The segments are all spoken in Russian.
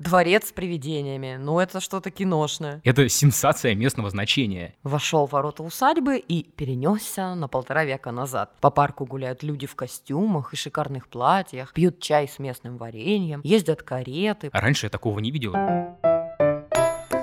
Дворец с привидениями. Ну, это что-то киношное. Это сенсация местного значения. Вошел в ворота усадьбы и перенесся на полтора века назад. По парку гуляют люди в костюмах и шикарных платьях, пьют чай с местным вареньем, ездят кареты. А раньше я такого не видел.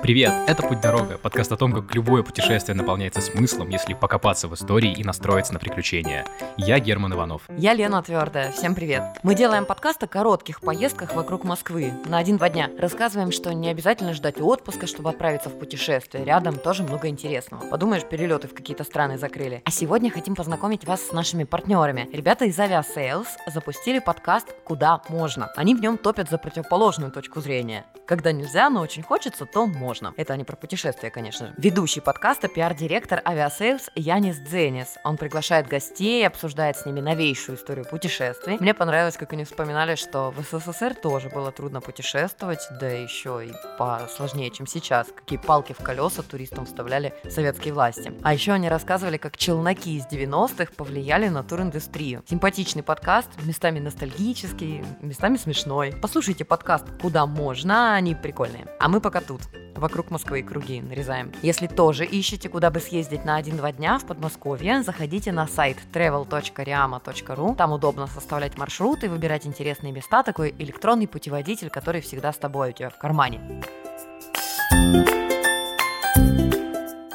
Привет, это «Путь дорога», подкаст о том, как любое путешествие наполняется смыслом, если покопаться в истории и настроиться на приключения. Я Герман Иванов. Я Лена Твердая, всем привет. Мы делаем подкаст о коротких поездках вокруг Москвы на один-два дня. Рассказываем, что не обязательно ждать отпуска, чтобы отправиться в путешествие. Рядом тоже много интересного. Подумаешь, перелеты в какие-то страны закрыли. А сегодня хотим познакомить вас с нашими партнерами. Ребята из Aviasales запустили подкаст «Куда можно». Они в нем топят за противоположную точку зрения. Когда нельзя, но очень хочется, то можно. Это они про путешествия, конечно же. Ведущий подкаста пиар-директор Aviasales Янис Дзенис. Он приглашает гостей, обсуждает с ними новейшую историю путешествий. Мне понравилось, как они вспоминали, что в СССР тоже было трудно путешествовать, да еще и посложнее, чем сейчас. Какие палки в колеса туристам вставляли советские власти. А еще они рассказывали, как челноки из 90-х повлияли на туриндустрию. Симпатичный подкаст, местами ностальгический, местами смешной. Послушайте подкаст «Куда можно», они прикольные. А мы пока тут, вокруг Москвы круги нарезаем. Если тоже ищете, куда бы съездить на 1-2 дня в Подмосковье, заходите на сайт travel.riama.ru. Там удобно составлять маршруты, выбирать интересные места, такой электронный путеводитель, который всегда с тобой у тебя в кармане.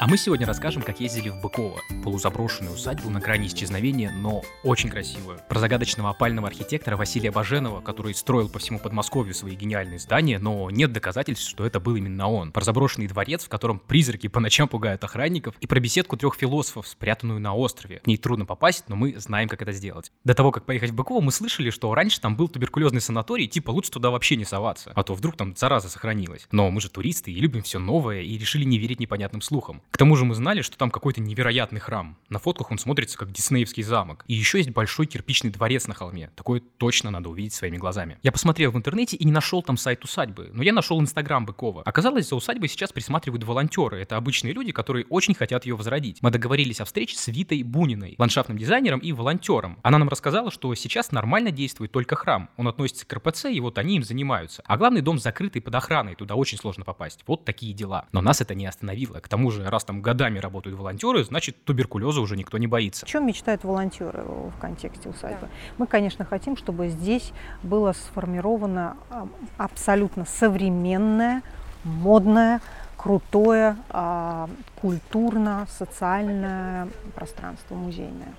А мы сегодня расскажем, как ездили в Быково, полузаброшенную усадьбу на грани исчезновения, но очень красивую. Про загадочного опального архитектора Василия Баженова, который строил по всему Подмосковью свои гениальные здания, но нет доказательств, что это был именно он. Про заброшенный дворец, в котором призраки по ночам пугают охранников, и про беседку трех философов, спрятанную на острове. В ней трудно попасть, но мы знаем, как это сделать. До того, как поехать в Быково, мы слышали, что раньше там был туберкулезный санаторий, типа лучше туда вообще не соваться, а то вдруг там зараза сохранилась. Но мы же туристы и любим все новое, и решили не верить непонятным слухам. К тому же мы знали, что там какой-то невероятный храм. На фотках он смотрится как диснеевский замок. И еще есть большой кирпичный дворец на холме. Такое точно надо увидеть своими глазами. Я посмотрел в интернете и не нашел там сайт усадьбы, но я нашел инстаграм Быкова. Оказалось, за усадьбой сейчас присматривают волонтеры. Это обычные люди, которые очень хотят ее возродить. Мы договорились о встрече с Витой Буниной, ландшафтным дизайнером и волонтером. Она нам рассказала, что сейчас нормально действует только храм. Он относится к РПЦ, и вот они им занимаются. А главный дом закрытый под охраной, туда очень сложно попасть. Вот такие дела. Но нас это не остановило. К тому же, раз там года годами работают волонтеры, значит, туберкулеза уже никто не боится. О чем мечтают волонтеры в контексте усадьбы? Да. Мы, конечно, хотим, чтобы здесь было сформировано а, абсолютно современное, модное, крутое, а, культурно-социальное пространство музейное,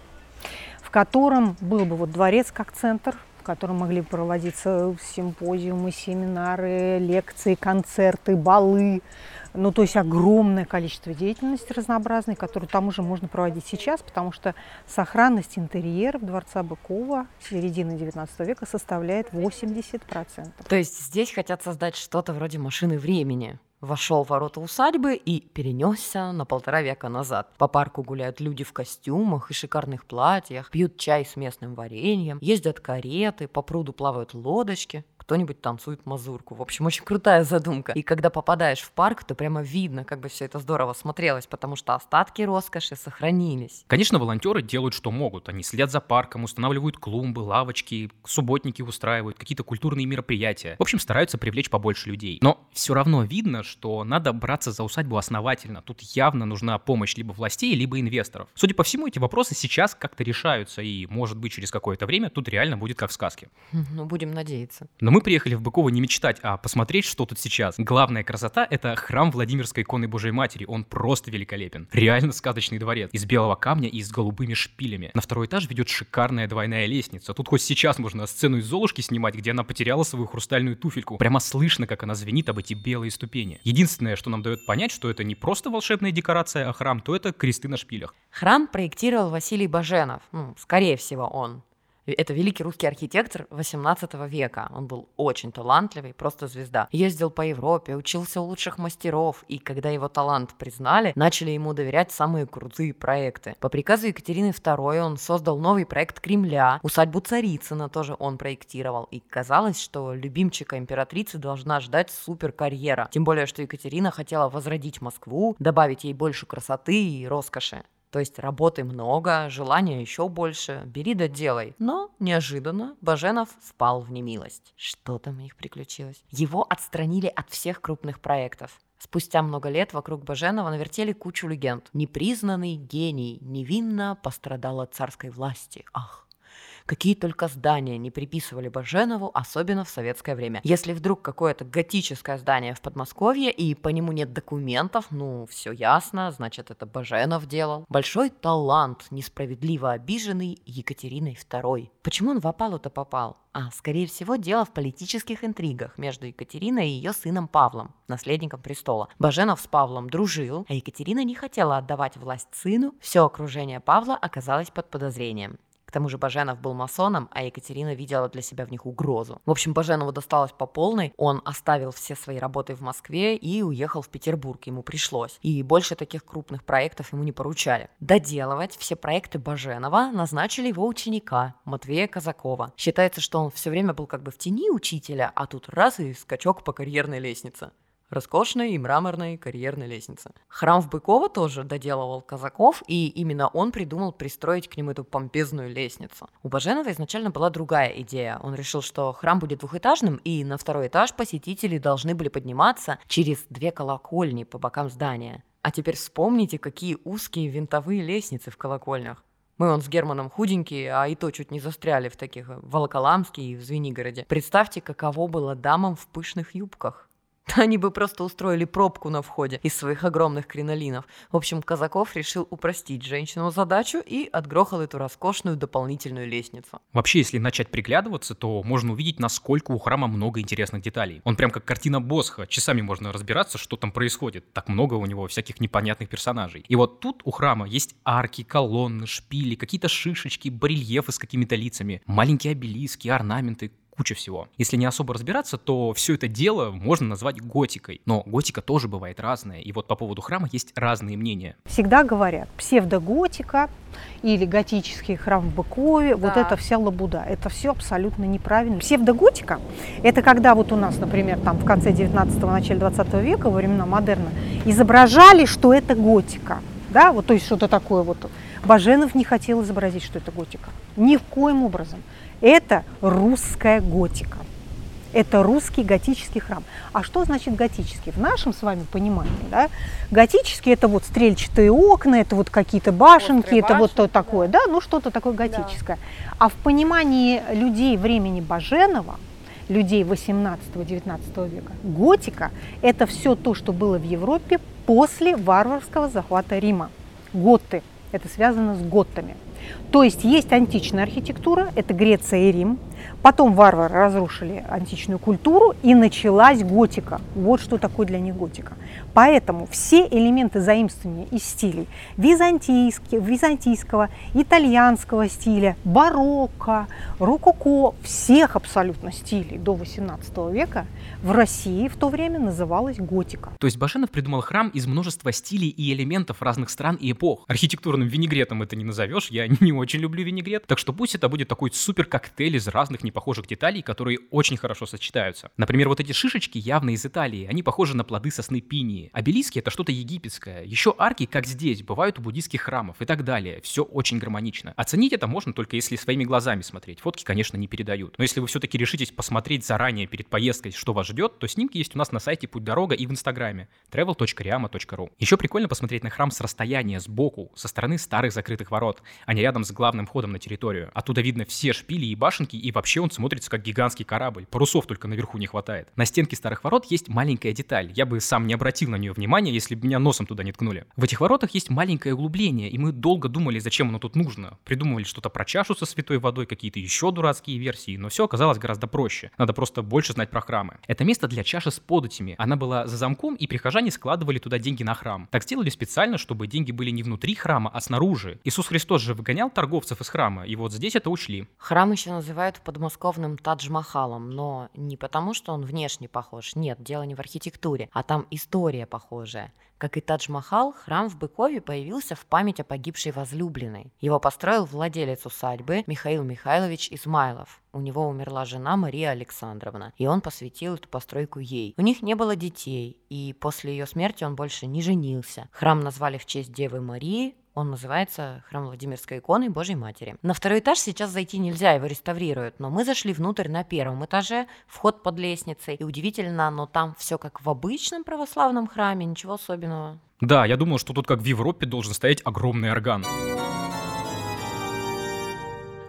в котором был бы вот дворец как центр, в котором могли проводиться симпозиумы, семинары, лекции, концерты, балы, ну, то есть огромное количество деятельности разнообразной, которую там уже можно проводить сейчас, потому что сохранность интерьеров Дворца Быкова середины 19 века составляет 80%. То есть здесь хотят создать что-то вроде машины времени вошел в ворота усадьбы и перенесся на полтора века назад. По парку гуляют люди в костюмах и шикарных платьях, пьют чай с местным вареньем, ездят кареты, по пруду плавают лодочки кто-нибудь танцует мазурку. В общем, очень крутая задумка. И когда попадаешь в парк, то прямо видно, как бы все это здорово смотрелось, потому что остатки роскоши сохранились. Конечно, волонтеры делают, что могут. Они следят за парком, устанавливают клумбы, лавочки, субботники устраивают, какие-то культурные мероприятия. В общем, стараются привлечь побольше людей. Но все равно видно, что надо браться за усадьбу основательно. Тут явно нужна помощь либо властей, либо инвесторов. Судя по всему, эти вопросы сейчас как-то решаются, и, может быть, через какое-то время тут реально будет как в сказке. Ну, будем надеяться. Но мы приехали в Быково не мечтать, а посмотреть, что тут сейчас. Главная красота — это храм Владимирской иконы Божьей Матери. Он просто великолепен. Реально сказочный дворец. Из белого камня и с голубыми шпилями. На второй этаж ведет шикарная двойная лестница. Тут хоть сейчас можно сцену из Золушки снимать, где она потеряла свою хрустальную туфельку. Прямо слышно, как она звенит об эти белые ступени. Единственное, что нам дает понять, что это не просто волшебная декорация, а храм, то это кресты на шпилях. Храм проектировал Василий Баженов. Ну, скорее всего, он. Это великий русский архитектор 18 века. Он был очень талантливый, просто звезда. Ездил по Европе, учился у лучших мастеров, и когда его талант признали, начали ему доверять самые крутые проекты. По приказу Екатерины II он создал новый проект Кремля, усадьбу Царицына тоже он проектировал, и казалось, что любимчика императрицы должна ждать супер карьера. Тем более, что Екатерина хотела возродить Москву, добавить ей больше красоты и роскоши. То есть работы много, желания еще больше, бери да делай. Но неожиданно Баженов впал в немилость. Что там у них приключилось? Его отстранили от всех крупных проектов. Спустя много лет вокруг Баженова навертели кучу легенд. Непризнанный гений невинно пострадал от царской власти. Ах, Какие только здания не приписывали Баженову, особенно в советское время. Если вдруг какое-то готическое здание в Подмосковье и по нему нет документов, ну, все ясно, значит, это Баженов делал. Большой талант, несправедливо обиженный Екатериной II. Почему он в опалу-то попал? А, скорее всего, дело в политических интригах между Екатериной и ее сыном Павлом, наследником престола. Баженов с Павлом дружил, а Екатерина не хотела отдавать власть сыну. Все окружение Павла оказалось под подозрением тому же Баженов был масоном, а Екатерина видела для себя в них угрозу. В общем, Баженову досталось по полной. Он оставил все свои работы в Москве и уехал в Петербург. Ему пришлось. И больше таких крупных проектов ему не поручали. Доделывать все проекты Баженова назначили его ученика Матвея Казакова. Считается, что он все время был как бы в тени учителя, а тут раз и скачок по карьерной лестнице роскошной и мраморной карьерной лестницы. Храм в Быково тоже доделывал Казаков, и именно он придумал пристроить к нему эту помпезную лестницу. У Баженова изначально была другая идея. Он решил, что храм будет двухэтажным, и на второй этаж посетители должны были подниматься через две колокольни по бокам здания. А теперь вспомните, какие узкие винтовые лестницы в колокольнях. Мы он с Германом худенькие, а и то чуть не застряли в таких Волоколамске и в Звенигороде. Представьте, каково было дамам в пышных юбках. Они бы просто устроили пробку на входе из своих огромных кринолинов. В общем, Казаков решил упростить женщину задачу и отгрохал эту роскошную дополнительную лестницу. Вообще, если начать приглядываться, то можно увидеть, насколько у храма много интересных деталей. Он прям как картина Босха. Часами можно разбираться, что там происходит. Так много у него всяких непонятных персонажей. И вот тут у храма есть арки, колонны, шпили, какие-то шишечки, барельефы с какими-то лицами, маленькие обелиски, орнаменты, куча всего. Если не особо разбираться, то все это дело можно назвать готикой. Но готика тоже бывает разная. И вот по поводу храма есть разные мнения. Всегда говорят, псевдоготика или готический храм в Быкове, да. вот это вся лабуда. Это все абсолютно неправильно. Псевдоготика – это когда вот у нас, например, там в конце 19-го, начале 20 века, во времена модерна, изображали, что это готика. Да, вот то есть что-то такое вот. Баженов не хотел изобразить, что это готика. Ни в коем образом. Это русская готика. Это русский готический храм. А что значит готический? В нашем с вами понимании, да, готический это вот стрельчатые окна, это вот какие-то башенки, Острые это башенки, вот то такое, да, ну что-то такое готическое. Да. А в понимании людей времени Баженова, людей 18-19 века, готика – это все то, что было в Европе после варварского захвата Рима. Готы – это связано с готами. То есть есть античная архитектура, это Греция и Рим. Потом варвары разрушили античную культуру и началась готика. Вот что такое для них готика. Поэтому все элементы заимствования из стилей византийского, итальянского стиля, барокко, рококо, всех абсолютно стилей до 18 века в России в то время называлась готика. То есть Башенов придумал храм из множества стилей и элементов разных стран и эпох. Архитектурным винегретом это не назовешь, я не очень люблю винегрет, так что пусть это будет такой супер коктейль из разных непохожих деталей, которые очень хорошо сочетаются. Например, вот эти шишечки явно из Италии, они похожи на плоды сосны пинии, Обелиски — это что-то египетское. Еще арки, как здесь, бывают у буддийских храмов и так далее. Все очень гармонично. Оценить это можно только если своими глазами смотреть. Фотки, конечно, не передают. Но если вы все-таки решитесь посмотреть заранее перед поездкой, что вас ждет, то снимки есть у нас на сайте Путь Дорога и в Инстаграме travel.riama.ru. Еще прикольно посмотреть на храм с расстояния, сбоку, со стороны старых закрытых ворот, а не рядом с главным входом на территорию. Оттуда видно все шпили и башенки, и вообще он смотрится как гигантский корабль. Парусов только наверху не хватает. На стенке старых ворот есть маленькая деталь. Я бы сам не обратил на нее внимания, если бы меня носом туда не ткнули. В этих воротах есть маленькое углубление, и мы долго думали, зачем оно тут нужно. Придумывали что-то про чашу со святой водой, какие-то еще дурацкие версии, но все оказалось гораздо проще. Надо просто больше знать про храмы. Это место для чаши с податями. Она была за замком, и прихожане складывали туда деньги на храм. Так сделали специально, чтобы деньги были не внутри храма, а снаружи. Иисус Христос же выгонял торговцев из храма, и вот здесь это учли. Храм еще называют подмосковным Тадж-Махалом, но не потому, что он внешне похож. Нет, дело не в архитектуре, а там история похожая. Как и Тадж-Махал, храм в Быкове появился в память о погибшей возлюбленной. Его построил владелец усадьбы Михаил Михайлович Измайлов. У него умерла жена Мария Александровна, и он посвятил эту постройку ей. У них не было детей, и после ее смерти он больше не женился. Храм назвали в честь Девы Марии, Он называется «Храм Владимирской иконы Божьей Матери». На второй этаж сейчас зайти нельзя, его реставрируют, но мы зашли внутрь на первом этаже, вход под лестницей, и удивительно, но там все как в обычном православном храме, ничего особенного. Да, я думал, что тут как в Европе должен стоять огромный орган.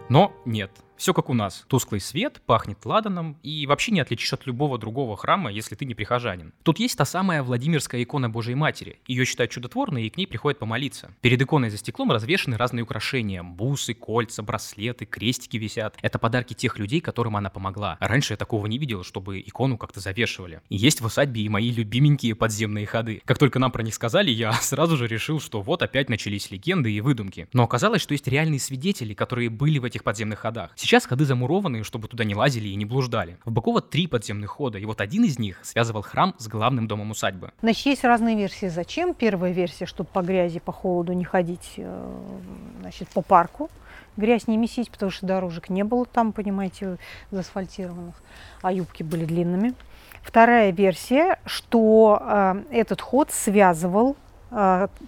Но нет, все как у нас. Тусклый свет, пахнет ладаном и вообще не отличишь от любого другого храма, если ты не прихожанин. Тут есть та самая Владимирская икона Божьей Матери. Ее считают чудотворной и к ней приходят помолиться. Перед иконой за стеклом развешаны разные украшения. Бусы, кольца, браслеты, крестики висят. Это подарки тех людей, которым она помогла. Раньше я такого не видел, чтобы икону как-то завешивали. И есть в усадьбе и мои любименькие подземные ходы. Как только нам про них сказали, я сразу же решил, что вот опять начались легенды и выдумки. Но оказалось, что есть реальные свидетели, которые были в этих подземных ходах. Сейчас ходы замурованы, чтобы туда не лазили и не блуждали. В Баково три подземных хода, и вот один из них связывал храм с главным домом усадьбы. Значит, есть разные версии, зачем. Первая версия, чтобы по грязи, по холоду не ходить э, значит, по парку грязь не месить, потому что дорожек не было там, понимаете, заасфальтированных, а юбки были длинными. Вторая версия, что э, этот ход связывал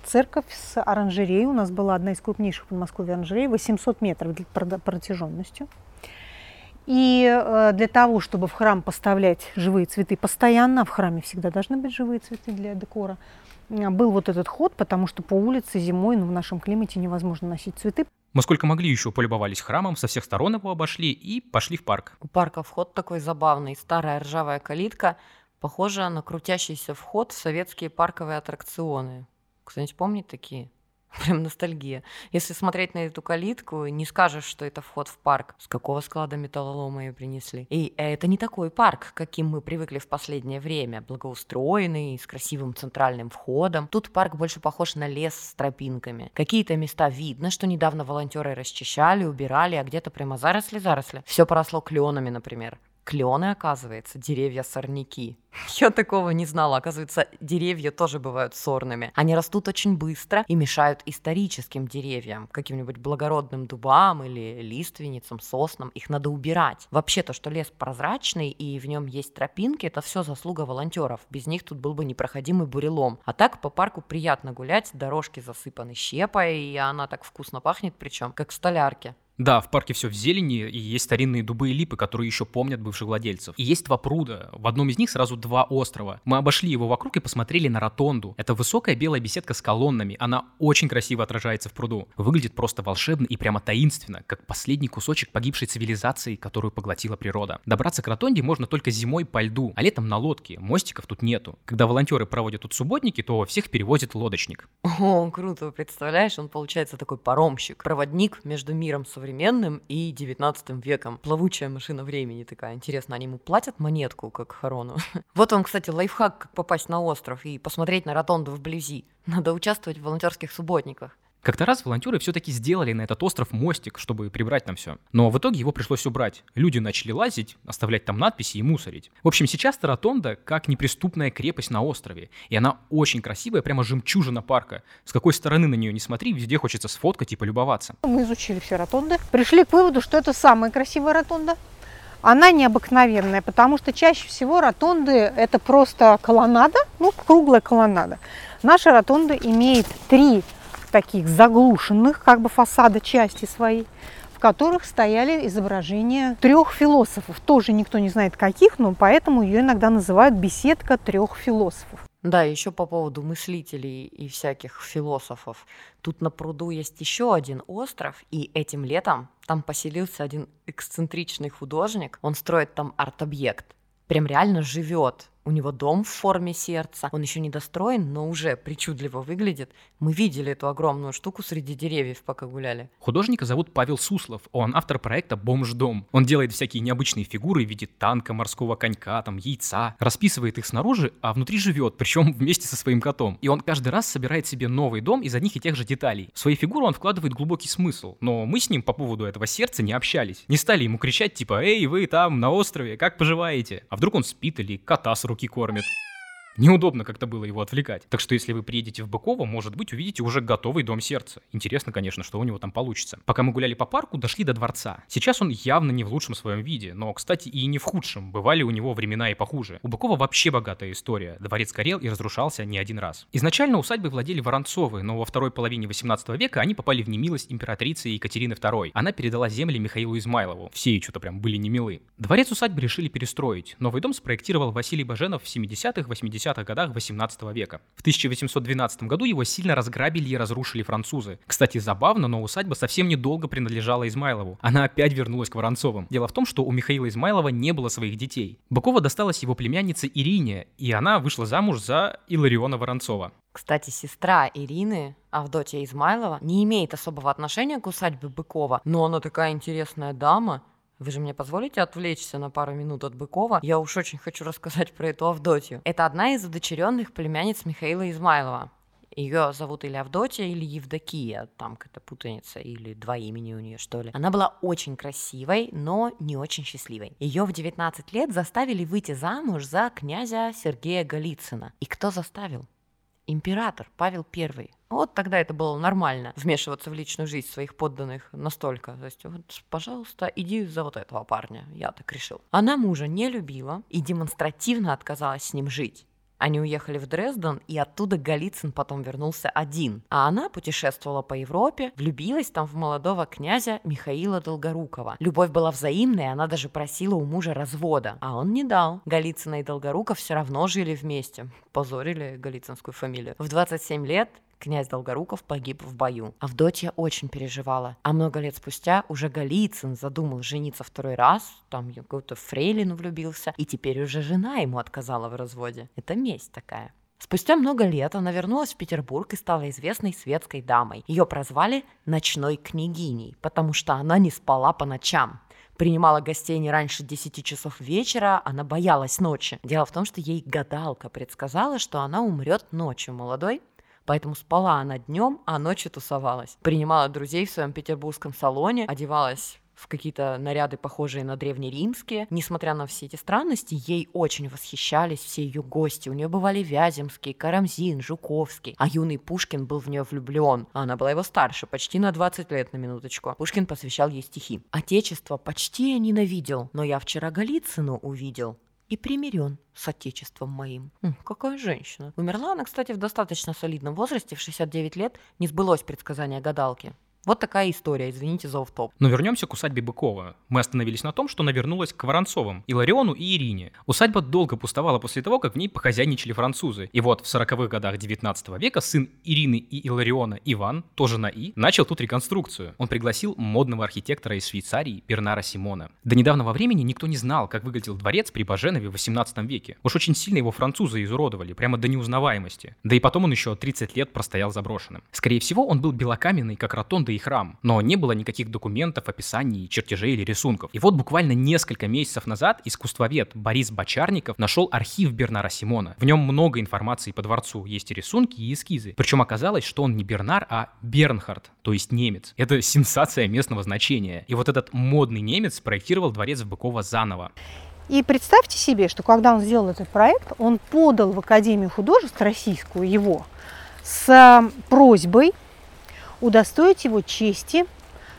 церковь с оранжереей. У нас была одна из крупнейших в Подмосковье оранжерей, 800 метров протяженностью. И э, для того, чтобы в храм поставлять живые цветы постоянно, в храме всегда должны быть живые цветы для декора, э, был вот этот ход, потому что по улице зимой, ну, в нашем климате невозможно носить цветы. Мы сколько могли еще полюбовались храмом, со всех сторон его обошли и пошли в парк. У парка вход такой забавный, старая ржавая калитка, похожа на крутящийся вход в советские парковые аттракционы. Кто-нибудь помнит такие? Прям ностальгия. Если смотреть на эту калитку, не скажешь, что это вход в парк. С какого склада металлолома ее принесли? И это не такой парк, каким мы привыкли в последнее время. Благоустроенный, с красивым центральным входом. Тут парк больше похож на лес с тропинками. Какие-то места видно, что недавно волонтеры расчищали, убирали, а где-то прямо заросли-заросли. Все поросло кленами, например. Клены, оказывается, деревья-сорняки. Я такого не знала. Оказывается, деревья тоже бывают сорными. Они растут очень быстро и мешают историческим деревьям, каким-нибудь благородным дубам или лиственницам, соснам. Их надо убирать. Вообще то, что лес прозрачный и в нем есть тропинки, это все заслуга волонтеров. Без них тут был бы непроходимый бурелом. А так по парку приятно гулять, дорожки засыпаны щепой, и она так вкусно пахнет, причем как в столярке. Да, в парке все в зелени, и есть старинные дубы и липы, которые еще помнят бывших владельцев. И есть два пруда. В одном из них сразу два острова. Мы обошли его вокруг и посмотрели на ротонду. Это высокая белая беседка с колоннами. Она очень красиво отражается в пруду. Выглядит просто волшебно и прямо таинственно, как последний кусочек погибшей цивилизации, которую поглотила природа. Добраться к ротонде можно только зимой по льду, а летом на лодке. Мостиков тут нету. Когда волонтеры проводят тут субботники, то всех перевозит лодочник. О, круто, представляешь, он получается такой паромщик, проводник между миром современным современным и 19 веком. Плавучая машина времени такая. Интересно, они ему платят монетку, как Харону? Вот он, кстати, лайфхак, как попасть на остров и посмотреть на ротонду вблизи. Надо участвовать в волонтерских субботниках. Как-то раз волонтеры все-таки сделали на этот остров мостик, чтобы прибрать там все. Но в итоге его пришлось убрать. Люди начали лазить, оставлять там надписи и мусорить. В общем, сейчас Таратонда как неприступная крепость на острове. И она очень красивая, прямо жемчужина парка. С какой стороны на нее не смотри, везде хочется сфоткать и полюбоваться. Мы изучили все ротонды, пришли к выводу, что это самая красивая ротонда. Она необыкновенная, потому что чаще всего ротонды это просто колоннада, ну, круглая колоннада. Наша ротонда имеет три таких заглушенных как бы фасада части своей, в которых стояли изображения трех философов. Тоже никто не знает каких, но поэтому ее иногда называют беседка трех философов. Да, еще по поводу мыслителей и всяких философов. Тут на пруду есть еще один остров, и этим летом там поселился один эксцентричный художник. Он строит там арт-объект. Прям реально живет у него дом в форме сердца. Он еще не достроен, но уже причудливо выглядит. Мы видели эту огромную штуку среди деревьев, пока гуляли. Художника зовут Павел Суслов. Он автор проекта «Бомж-дом». Он делает всякие необычные фигуры в виде танка, морского конька, там, яйца. Расписывает их снаружи, а внутри живет, причем вместе со своим котом. И он каждый раз собирает себе новый дом из одних и тех же деталей. В свои фигуры он вкладывает глубокий смысл. Но мы с ним по поводу этого сердца не общались. Не стали ему кричать типа «Эй, вы там, на острове, как поживаете?» А вдруг он спит или кота с руки руки кормит. Неудобно как-то было его отвлекать. Так что если вы приедете в Быково, может быть, увидите уже готовый дом сердца. Интересно, конечно, что у него там получится. Пока мы гуляли по парку, дошли до дворца. Сейчас он явно не в лучшем своем виде, но, кстати, и не в худшем. Бывали у него времена и похуже. У Быкова вообще богатая история. Дворец горел и разрушался не один раз. Изначально усадьбой владели Воронцовы, но во второй половине 18 века они попали в немилость императрицы Екатерины II. Она передала земли Михаилу Измайлову. Все что-то прям были немилы. Дворец усадьбы решили перестроить. Новый дом спроектировал Василий Баженов в 70-х, 80-х годах 18 века. В 1812 году его сильно разграбили и разрушили французы. Кстати, забавно, но усадьба совсем недолго принадлежала Измайлову. Она опять вернулась к Воронцовым. Дело в том, что у Михаила Измайлова не было своих детей. Быкова досталась его племяннице Ирине, и она вышла замуж за Илариона Воронцова. Кстати, сестра Ирины, Авдотья Измайлова, не имеет особого отношения к усадьбе Быкова, но она такая интересная дама, вы же мне позволите отвлечься на пару минут от Быкова? Я уж очень хочу рассказать про эту Авдотью. Это одна из удочеренных племянниц Михаила Измайлова. Ее зовут или Авдотья, или Евдокия, там какая-то путаница, или два имени у нее, что ли. Она была очень красивой, но не очень счастливой. Ее в 19 лет заставили выйти замуж за князя Сергея Голицына. И кто заставил? Император Павел I. Вот тогда это было нормально, вмешиваться в личную жизнь своих подданных настолько. То есть, вот, пожалуйста, иди за вот этого парня, я так решил. Она мужа не любила и демонстративно отказалась с ним жить. Они уехали в Дрезден, и оттуда Голицын потом вернулся один. А она путешествовала по Европе, влюбилась там в молодого князя Михаила Долгорукова. Любовь была взаимная, она даже просила у мужа развода. А он не дал. Голицына и Долгоруков все равно жили вместе. Позорили голицынскую фамилию. В 27 лет Князь Долгоруков погиб в бою. Авдотья очень переживала. А много лет спустя уже Голицын задумал жениться второй раз, там какую-то фрейлину влюбился, и теперь уже жена ему отказала в разводе. Это месть такая. Спустя много лет она вернулась в Петербург и стала известной светской дамой. Ее прозвали «ночной княгиней», потому что она не спала по ночам принимала гостей не раньше 10 часов вечера, она боялась ночи. Дело в том, что ей гадалка предсказала, что она умрет ночью молодой, Поэтому спала она днем, а ночью тусовалась. Принимала друзей в своем петербургском салоне, одевалась в какие-то наряды, похожие на древнеримские. Несмотря на все эти странности, ей очень восхищались все ее гости. У нее бывали Вяземский, Карамзин, Жуковский. А юный Пушкин был в нее влюблен. А она была его старше, почти на 20 лет на минуточку. Пушкин посвящал ей стихи. Отечество почти я ненавидел, но я вчера Голицыну увидел и примирен с отечеством моим. М, какая женщина. Умерла она, кстати, в достаточно солидном возрасте, в 69 лет, не сбылось предсказание гадалки. Вот такая история, извините за офф-топ. Но вернемся к усадьбе Быкова. Мы остановились на том, что она вернулась к Воронцовым, Илариону и Ирине. Усадьба долго пустовала после того, как в ней похозяйничали французы. И вот в 40-х годах 19 века сын Ирины и Илариона Иван, тоже на И, начал тут реконструкцию. Он пригласил модного архитектора из Швейцарии Бернара Симона. До недавнего времени никто не знал, как выглядел дворец при Баженове в 18 веке. Уж очень сильно его французы изуродовали, прямо до неузнаваемости. Да и потом он еще 30 лет простоял заброшенным. Скорее всего, он был белокаменный, как ротонда и храм, но не было никаких документов, описаний, чертежей или рисунков. И вот буквально несколько месяцев назад искусствовед Борис Бочарников нашел архив Бернара Симона. В нем много информации по дворцу, есть и рисунки, и эскизы. Причем оказалось, что он не Бернар, а Бернхард, то есть немец. Это сенсация местного значения. И вот этот модный немец проектировал дворец в Быково заново. И представьте себе, что когда он сделал этот проект, он подал в Академию художеств российскую его с просьбой удостоить его чести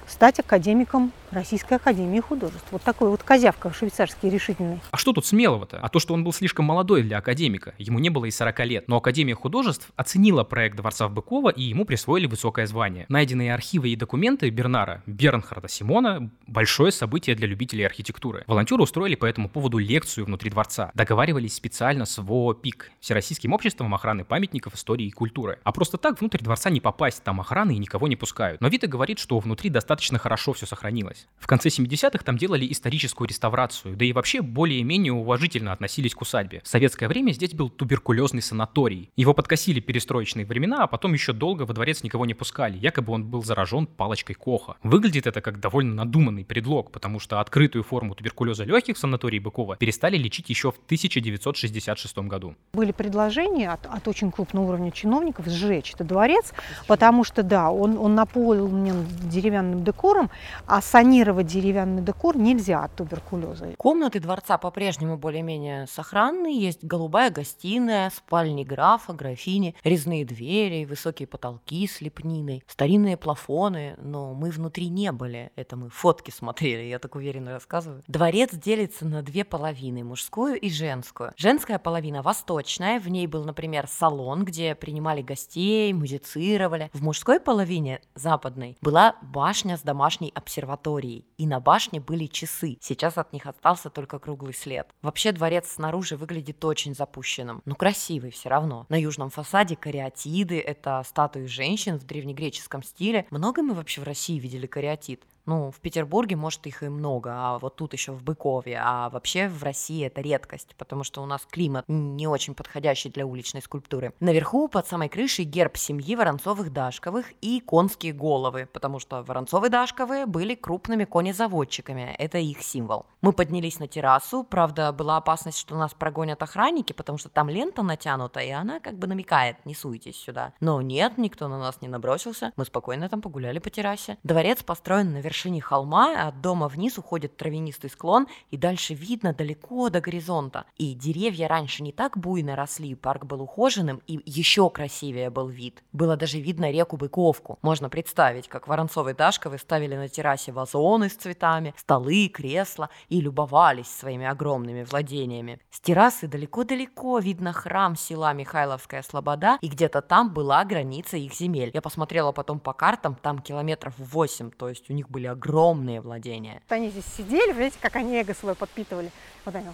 стать академиком Российской Академии Художеств. Вот такой вот козявка швейцарский решительный. А что тут смелого-то? А то, что он был слишком молодой для академика. Ему не было и 40 лет. Но Академия Художеств оценила проект Дворца Быкова и ему присвоили высокое звание. Найденные архивы и документы Бернара Бернхарда Симона – большое событие для любителей архитектуры. Волонтеры устроили по этому поводу лекцию внутри дворца. Договаривались специально с ВОПИК – Всероссийским обществом охраны памятников истории и культуры. А просто так внутрь дворца не попасть, там охраны и никого не пускают. Но Вита говорит, что внутри достаточно хорошо все сохранилось делать. В конце 70-х там делали историческую реставрацию, да и вообще более-менее уважительно относились к усадьбе. В советское время здесь был туберкулезный санаторий. Его подкосили перестроечные времена, а потом еще долго во дворец никого не пускали, якобы он был заражен палочкой Коха. Выглядит это как довольно надуманный предлог, потому что открытую форму туберкулеза легких в санатории Быкова перестали лечить еще в 1966 году. Были предложения от, от очень крупного уровня чиновников сжечь этот дворец, потому что, да, он, он наполнен деревянным декором, а санитария тонировать деревянный декор нельзя от туберкулеза. Комнаты дворца по-прежнему более-менее сохранны. Есть голубая гостиная, спальни графа, графини, резные двери, высокие потолки с лепниной, старинные плафоны, но мы внутри не были. Это мы фотки смотрели, я так уверенно рассказываю. Дворец делится на две половины, мужскую и женскую. Женская половина восточная, в ней был, например, салон, где принимали гостей, музицировали. В мужской половине, западной, была башня с домашней обсерваторией, и на башне были часы. Сейчас от них остался только круглый след. Вообще дворец снаружи выглядит очень запущенным, но красивый все равно. На южном фасаде кариатиды, это статуи женщин в древнегреческом стиле. Много мы вообще в России видели кариатид? Ну, в Петербурге, может, их и много, а вот тут еще в Быкове. А вообще в России это редкость, потому что у нас климат не очень подходящий для уличной скульптуры. Наверху, под самой крышей, герб семьи Воронцовых-Дашковых и конские головы, потому что Воронцовы-Дашковые были крупными конезаводчиками, это их символ. Мы поднялись на террасу, правда, была опасность, что нас прогонят охранники, потому что там лента натянута, и она как бы намекает, не суйтесь сюда. Но нет, никто на нас не набросился, мы спокойно там погуляли по террасе. Дворец построен на вершине вершине холма, а от дома вниз уходит травянистый склон, и дальше видно далеко до горизонта. И деревья раньше не так буйно росли, парк был ухоженным, и еще красивее был вид. Было даже видно реку Быковку. Можно представить, как Воронцовы и Дашковы ставили на террасе вазоны с цветами, столы, кресла и любовались своими огромными владениями. С террасы далеко-далеко видно храм села Михайловская Слобода, и где-то там была граница их земель. Я посмотрела потом по картам, там километров 8, то есть у них были огромные владения. Они здесь сидели, видите, как они эго свое подпитывали. Вот они,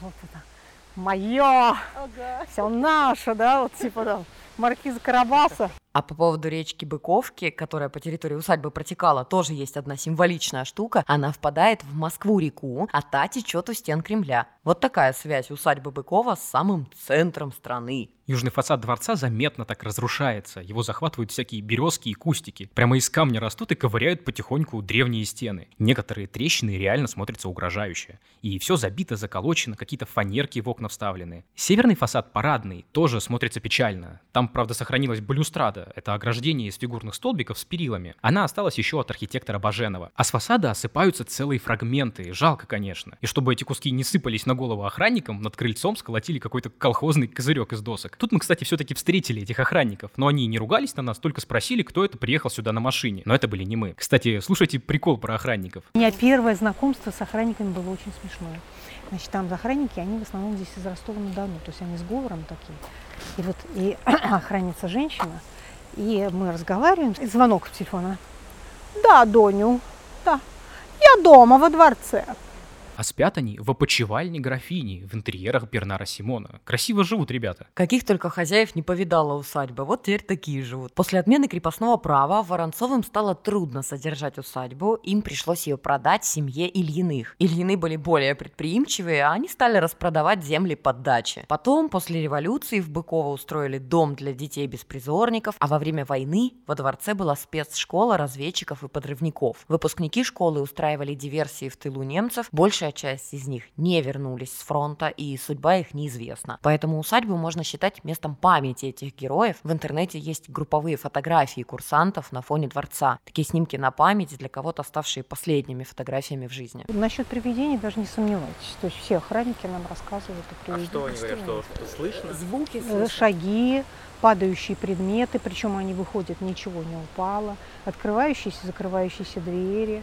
вот это, мое, ага. все наше, да, вот типа там, маркиза Карабаса. А по поводу речки Быковки, которая по территории усадьбы протекала, тоже есть одна символичная штука. Она впадает в Москву-реку, а та течет у стен Кремля. Вот такая связь усадьбы Быкова с самым центром страны. Южный фасад дворца заметно так разрушается. Его захватывают всякие березки и кустики. Прямо из камня растут и ковыряют потихоньку древние стены. Некоторые трещины реально смотрятся угрожающе. И все забито, заколочено, какие-то фанерки в окна вставлены. Северный фасад парадный тоже смотрится печально. Там, правда, сохранилась балюстрада, фасада, это ограждение из фигурных столбиков с перилами, она осталась еще от архитектора Баженова. А с фасада осыпаются целые фрагменты, жалко, конечно. И чтобы эти куски не сыпались на голову охранникам, над крыльцом сколотили какой-то колхозный козырек из досок. Тут мы, кстати, все-таки встретили этих охранников, но они не ругались на нас, только спросили, кто это приехал сюда на машине. Но это были не мы. Кстати, слушайте прикол про охранников. У меня первое знакомство с охранниками было очень смешное. Значит, там охранники, они в основном здесь из Ростова-на-Дону, то есть они с говором такие. И вот и охранница женщина, и мы разговариваем. И звонок телефона. Да, Доню, да. Я дома во дворце. А спят они в опочивальне графини, в интерьерах Бернара Симона. Красиво живут ребята. Каких только хозяев не повидала усадьба, вот теперь такие живут. После отмены крепостного права Воронцовым стало трудно содержать усадьбу, им пришлось ее продать семье Ильиных. Ильины были более предприимчивые, а они стали распродавать земли под дачи. Потом, после революции, в Быково устроили дом для детей-беспризорников, а во время войны во дворце была спецшкола разведчиков и подрывников. Выпускники школы устраивали диверсии в тылу немцев, больше большая часть из них не вернулись с фронта, и судьба их неизвестна. Поэтому усадьбу можно считать местом памяти этих героев. В интернете есть групповые фотографии курсантов на фоне дворца. Такие снимки на память, для кого-то ставшие последними фотографиями в жизни. Насчет привидений даже не сомневайтесь. То есть все охранники нам рассказывают о привидениях. А что они говорят, что, что слышно? Звуки э, слышно. Шаги, падающие предметы, причем они выходят, ничего не упало, открывающиеся, закрывающиеся двери.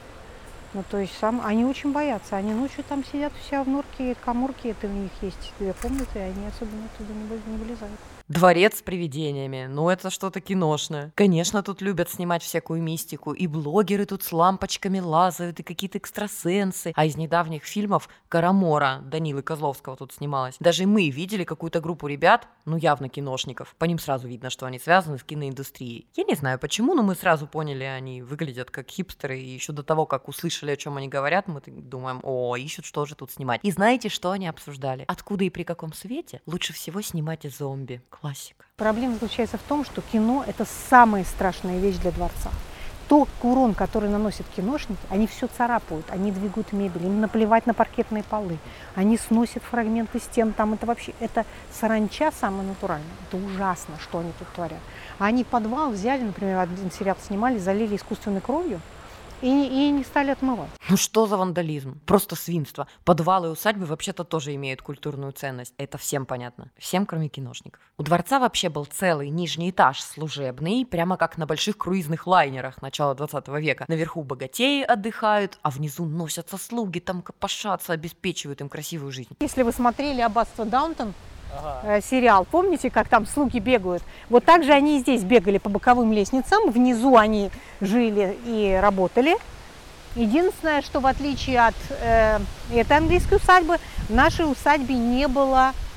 Ну, то есть сам, они очень боятся. Они ночью там сидят все в норке, коморки, это у них есть две комнаты, и они особенно оттуда не, не вылезают. Дворец с привидениями. Ну, это что-то киношное. Конечно, тут любят снимать всякую мистику. И блогеры тут с лампочками лазают, и какие-то экстрасенсы. А из недавних фильмов Карамора Данилы Козловского тут снималась. Даже мы видели какую-то группу ребят, ну, явно киношников. По ним сразу видно, что они связаны с киноиндустрией. Я не знаю почему, но мы сразу поняли, они выглядят как хипстеры. И еще до того, как услышали, о чем они говорят, мы думаем, о, ищут, что же тут снимать. И знаете, что они обсуждали? Откуда и при каком свете лучше всего снимать зомби? Классика. Проблема заключается в том, что кино – это самая страшная вещь для дворца. Тот урон, который наносят киношники, они все царапают, они двигают мебель, им наплевать на паркетные полы, они сносят фрагменты стен, там это вообще, это саранча самая натуральная, это ужасно, что они тут творят. А они подвал взяли, например, один сериал снимали, залили искусственной кровью, и, и не стали отмывать. Ну что за вандализм? Просто свинство. Подвалы и усадьбы вообще-то тоже имеют культурную ценность. Это всем понятно. Всем, кроме киношников. У дворца вообще был целый нижний этаж служебный, прямо как на больших круизных лайнерах начала 20 века. Наверху богатеи отдыхают, а внизу носятся слуги, там копошатся, обеспечивают им красивую жизнь. Если вы смотрели «Аббатство Даунтон», ага. сериал, помните, как там слуги бегают? Вот так же они и здесь бегали по боковым лестницам, внизу они жили и работали. Единственное, что в отличие от э, этой английской усадьбы, в нашей усадьбе не было э,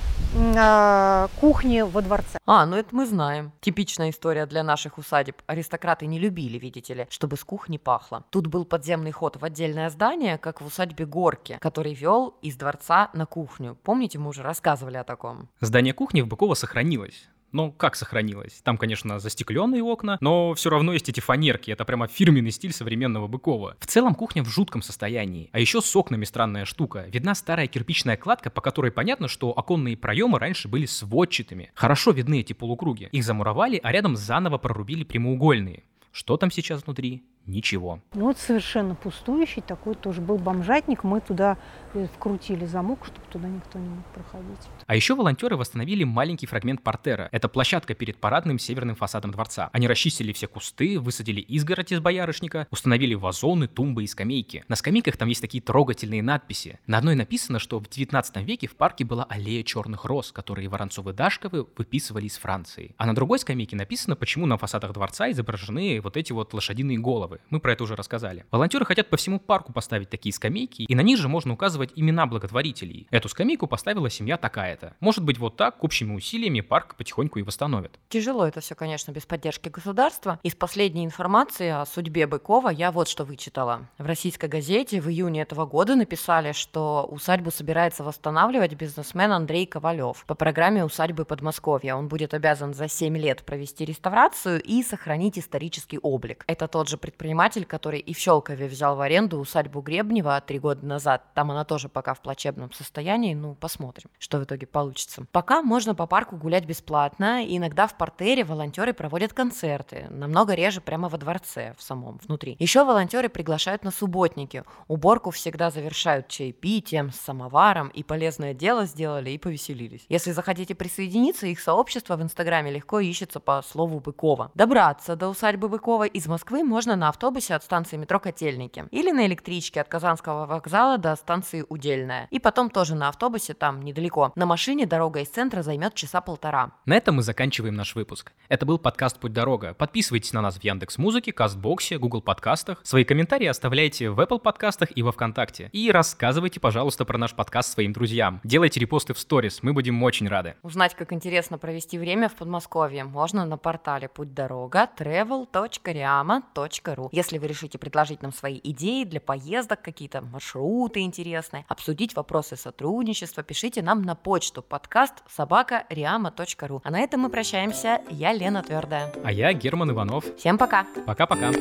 кухни во дворце. А, ну это мы знаем. Типичная история для наших усадеб. Аристократы не любили, видите ли, чтобы с кухни пахло. Тут был подземный ход в отдельное здание, как в усадьбе Горки, который вел из дворца на кухню. Помните, мы уже рассказывали о таком. Здание кухни в Быково сохранилось. Но как сохранилось? Там, конечно, застекленные окна, но все равно есть эти фанерки. Это прямо фирменный стиль современного Быкова. В целом кухня в жутком состоянии. А еще с окнами странная штука. Видна старая кирпичная кладка, по которой понятно, что оконные проемы раньше были сводчатыми. Хорошо видны эти полукруги. Их замуровали, а рядом заново прорубили прямоугольные. Что там сейчас внутри? Ничего. Ну вот совершенно пустующий такой тоже был бомжатник. Мы туда э, вкрутили замок, чтобы туда никто не мог проходить. А еще волонтеры восстановили маленький фрагмент портера. Это площадка перед парадным северным фасадом дворца. Они расчистили все кусты, высадили изгородь из боярышника, установили вазоны, тумбы и скамейки. На скамейках там есть такие трогательные надписи. На одной написано, что в 19 веке в парке была аллея черных роз, которые Воронцовы-Дашковы выписывали из Франции. А на другой скамейке написано, почему на фасадах дворца изображены вот эти вот лошадиные головы. Мы про это уже рассказали. Волонтеры хотят по всему парку поставить такие скамейки, и на них же можно указывать имена благотворителей. Эту скамейку поставила семья такая-то. Может быть, вот так, общими усилиями, парк потихоньку и восстановят. Тяжело это все, конечно, без поддержки государства. Из последней информации о судьбе Быкова я вот что вычитала. В российской газете в июне этого года написали, что усадьбу собирается восстанавливать бизнесмен Андрей Ковалев по программе «Усадьбы Подмосковья». Он будет обязан за 7 лет провести реставрацию и сохранить исторический облик. Это тот же предприниматель, который и в Щелкове взял в аренду усадьбу Гребнева три года назад. Там она тоже пока в плачебном состоянии. Ну, посмотрим, что в итоге получится. Пока можно по парку гулять бесплатно. Иногда в портере волонтеры проводят концерты. Намного реже прямо во дворце, в самом, внутри. Еще волонтеры приглашают на субботники. Уборку всегда завершают чаепитием, с самоваром. И полезное дело сделали, и повеселились. Если захотите присоединиться, их сообщество в Инстаграме легко ищется по слову Быкова. Добраться до усадьбы Быкова из Москвы можно на автобусе от станции метро Котельники или на электричке от Казанского вокзала до станции Удельная. И потом тоже на автобусе там недалеко. На машине дорога из центра займет часа полтора. На этом мы заканчиваем наш выпуск. Это был подкаст «Путь дорога». Подписывайтесь на нас в Яндекс Музыке, Кастбоксе, Google подкастах. Свои комментарии оставляйте в Apple подкастах и во Вконтакте. И рассказывайте, пожалуйста, про наш подкаст своим друзьям. Делайте репосты в сторис, мы будем очень рады. Узнать, как интересно провести время в Подмосковье, можно на портале «Путь дорога» travel.riama.ru. Если вы решите предложить нам свои идеи для поездок, какие-то маршруты интересные, обсудить вопросы сотрудничества, пишите нам на почту подкаст собака riama.ru. А на этом мы прощаемся. Я Лена Твердая. А я Герман Иванов. Всем пока. Пока-пока.